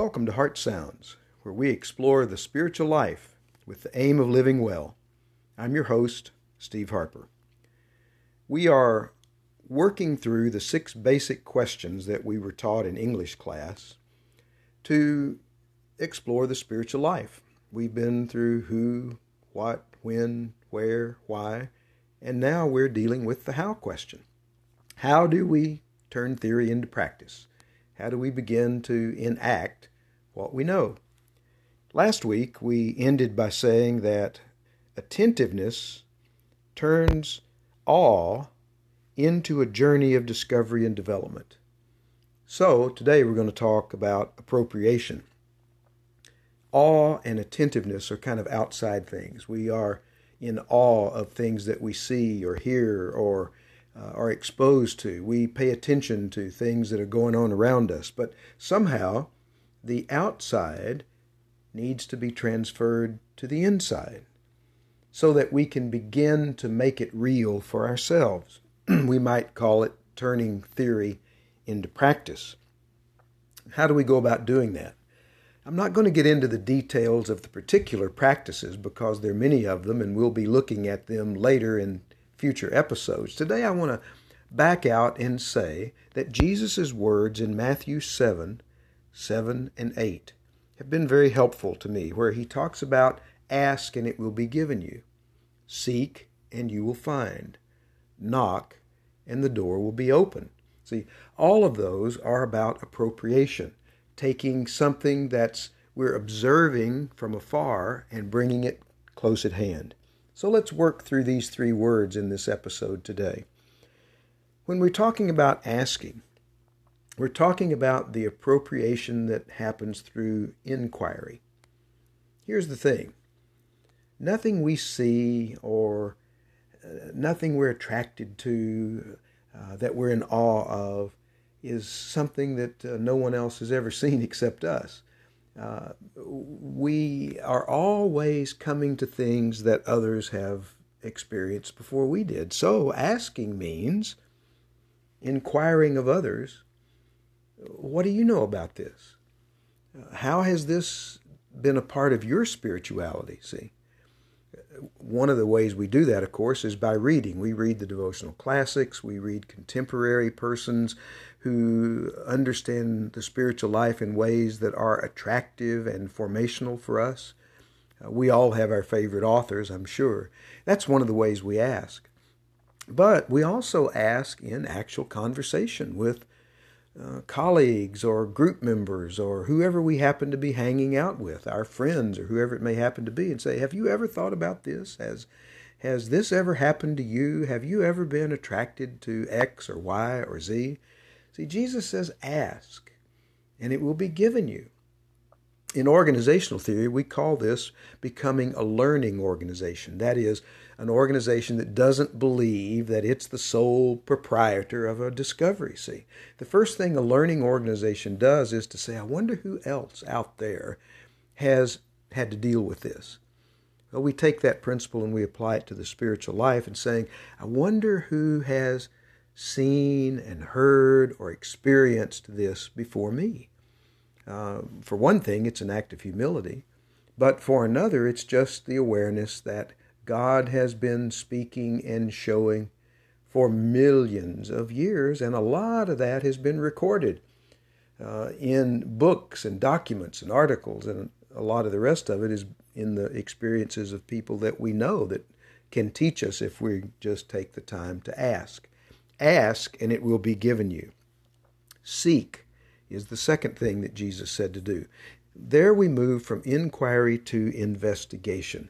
Welcome to Heart Sounds, where we explore the spiritual life with the aim of living well. I'm your host, Steve Harper. We are working through the six basic questions that we were taught in English class to explore the spiritual life. We've been through who, what, when, where, why, and now we're dealing with the how question. How do we turn theory into practice? How do we begin to enact what we know? Last week we ended by saying that attentiveness turns awe into a journey of discovery and development. So today we're going to talk about appropriation. Awe and attentiveness are kind of outside things. We are in awe of things that we see or hear or uh, are exposed to. We pay attention to things that are going on around us, but somehow the outside needs to be transferred to the inside so that we can begin to make it real for ourselves. we might call it turning theory into practice. How do we go about doing that? I'm not going to get into the details of the particular practices because there are many of them, and we'll be looking at them later in future episodes. Today I want to back out and say that Jesus' words in Matthew 7 7 and 8 have been very helpful to me, where he talks about ask and it will be given you, seek and you will find, knock and the door will be open. See, all of those are about appropriation, taking something that's we're observing from afar and bringing it close at hand. So let's work through these three words in this episode today. When we're talking about asking, we're talking about the appropriation that happens through inquiry. Here's the thing nothing we see or uh, nothing we're attracted to, uh, that we're in awe of, is something that uh, no one else has ever seen except us. Uh, we are always coming to things that others have experienced before we did. So asking means inquiring of others, what do you know about this? How has this been a part of your spirituality? See, one of the ways we do that, of course, is by reading. We read the devotional classics, we read contemporary persons who understand the spiritual life in ways that are attractive and formational for us. Uh, we all have our favorite authors, I'm sure. That's one of the ways we ask. But we also ask in actual conversation with uh, colleagues or group members or whoever we happen to be hanging out with, our friends or whoever it may happen to be, and say, Have you ever thought about this? Has, has this ever happened to you? Have you ever been attracted to X or Y or Z? See, Jesus says, ask, and it will be given you. In organizational theory, we call this becoming a learning organization. That is, an organization that doesn't believe that it's the sole proprietor of a discovery. See, the first thing a learning organization does is to say, I wonder who else out there has had to deal with this. Well, we take that principle and we apply it to the spiritual life and saying, I wonder who has seen and heard or experienced this before me. Uh, for one thing, it's an act of humility, but for another, it's just the awareness that God has been speaking and showing for millions of years, and a lot of that has been recorded uh, in books and documents and articles, and a lot of the rest of it is in the experiences of people that we know that can teach us if we just take the time to ask. Ask, and it will be given you. Seek is the second thing that Jesus said to do. There we move from inquiry to investigation.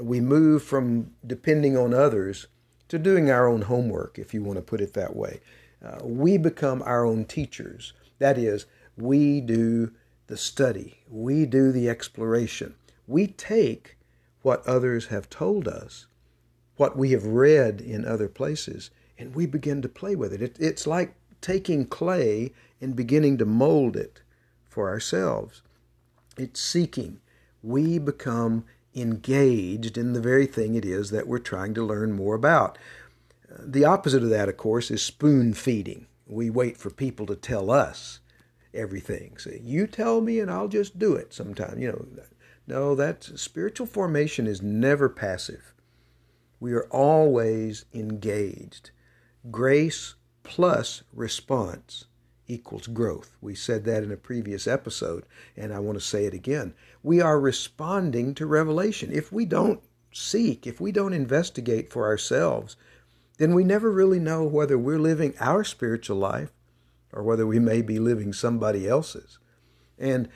We move from depending on others to doing our own homework, if you want to put it that way. Uh, we become our own teachers. That is, we do the study, we do the exploration. We take what others have told us, what we have read in other places, and we begin to play with it. it. It's like taking clay and beginning to mold it for ourselves. It's seeking. We become engaged in the very thing it is that we're trying to learn more about. Uh, the opposite of that, of course, is spoon feeding. We wait for people to tell us. everything. You tell me and I'll just do it sometime. You know, no, that spiritual formation is never passive. We are always engaged. Grace plus response equals growth. We said that in a previous episode, and I want to say it again. We are responding to revelation. If we don't seek, if we don't investigate for ourselves, then we never really know whether we're living our spiritual life or whether we may be living somebody else's. And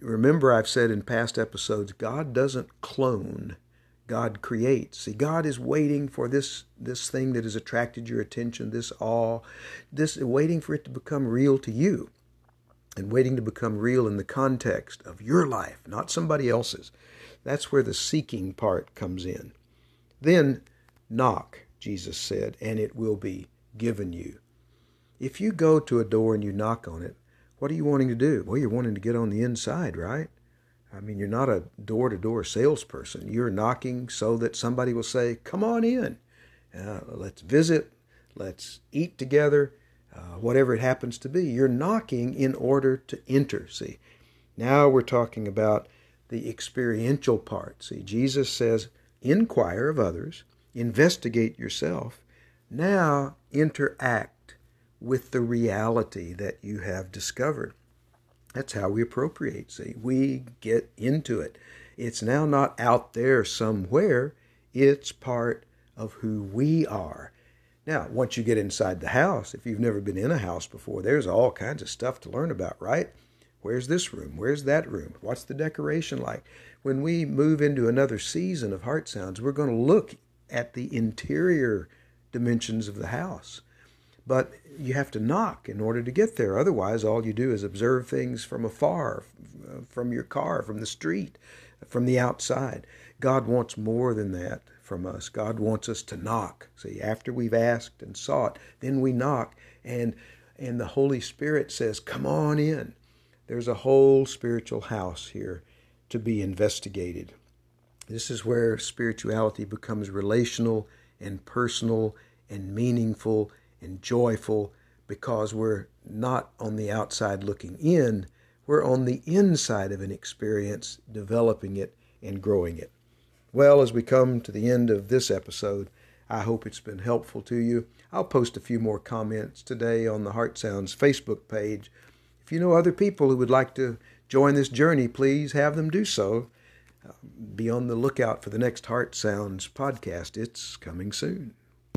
remember, I've said in past episodes, God doesn't clone. God creates. See, God is waiting for this this thing that has attracted your attention, this awe, this waiting for it to become real to you, and waiting to become real in the context of your life, not somebody else's. That's where the seeking part comes in. Then knock, Jesus said, and it will be given you. If you go to a door and you knock on it, what are you wanting to do? Well, you're wanting to get on the inside, right? I mean, you're not a door to door salesperson. You're knocking so that somebody will say, Come on in. Uh, let's visit. Let's eat together. Uh, whatever it happens to be. You're knocking in order to enter. See, now we're talking about the experiential part. See, Jesus says, Inquire of others, investigate yourself. Now interact with the reality that you have discovered. That's how we appropriate. See, we get into it. It's now not out there somewhere, it's part of who we are. Now, once you get inside the house, if you've never been in a house before, there's all kinds of stuff to learn about, right? Where's this room? Where's that room? What's the decoration like? When we move into another season of Heart Sounds, we're going to look at the interior dimensions of the house. But you have to knock in order to get there. Otherwise, all you do is observe things from afar, uh, from your car, from the street, from the outside. God wants more than that from us. God wants us to knock. See, after we've asked and sought, then we knock, and and the Holy Spirit says, "Come on in." There's a whole spiritual house here to be investigated. This is where spirituality becomes relational and personal and meaningful and joyful because we're not on the outside looking in, we're on the inside of an experience, developing it and growing it. Well, as we come to the end of this episode, I hope it's been helpful to you. I'll post a few more comments today on the Heart Sounds Facebook page. If you know other people who would like to join this journey, please have them do so. Um, be on the lookout for the next Heart Sounds podcast. It's coming soon.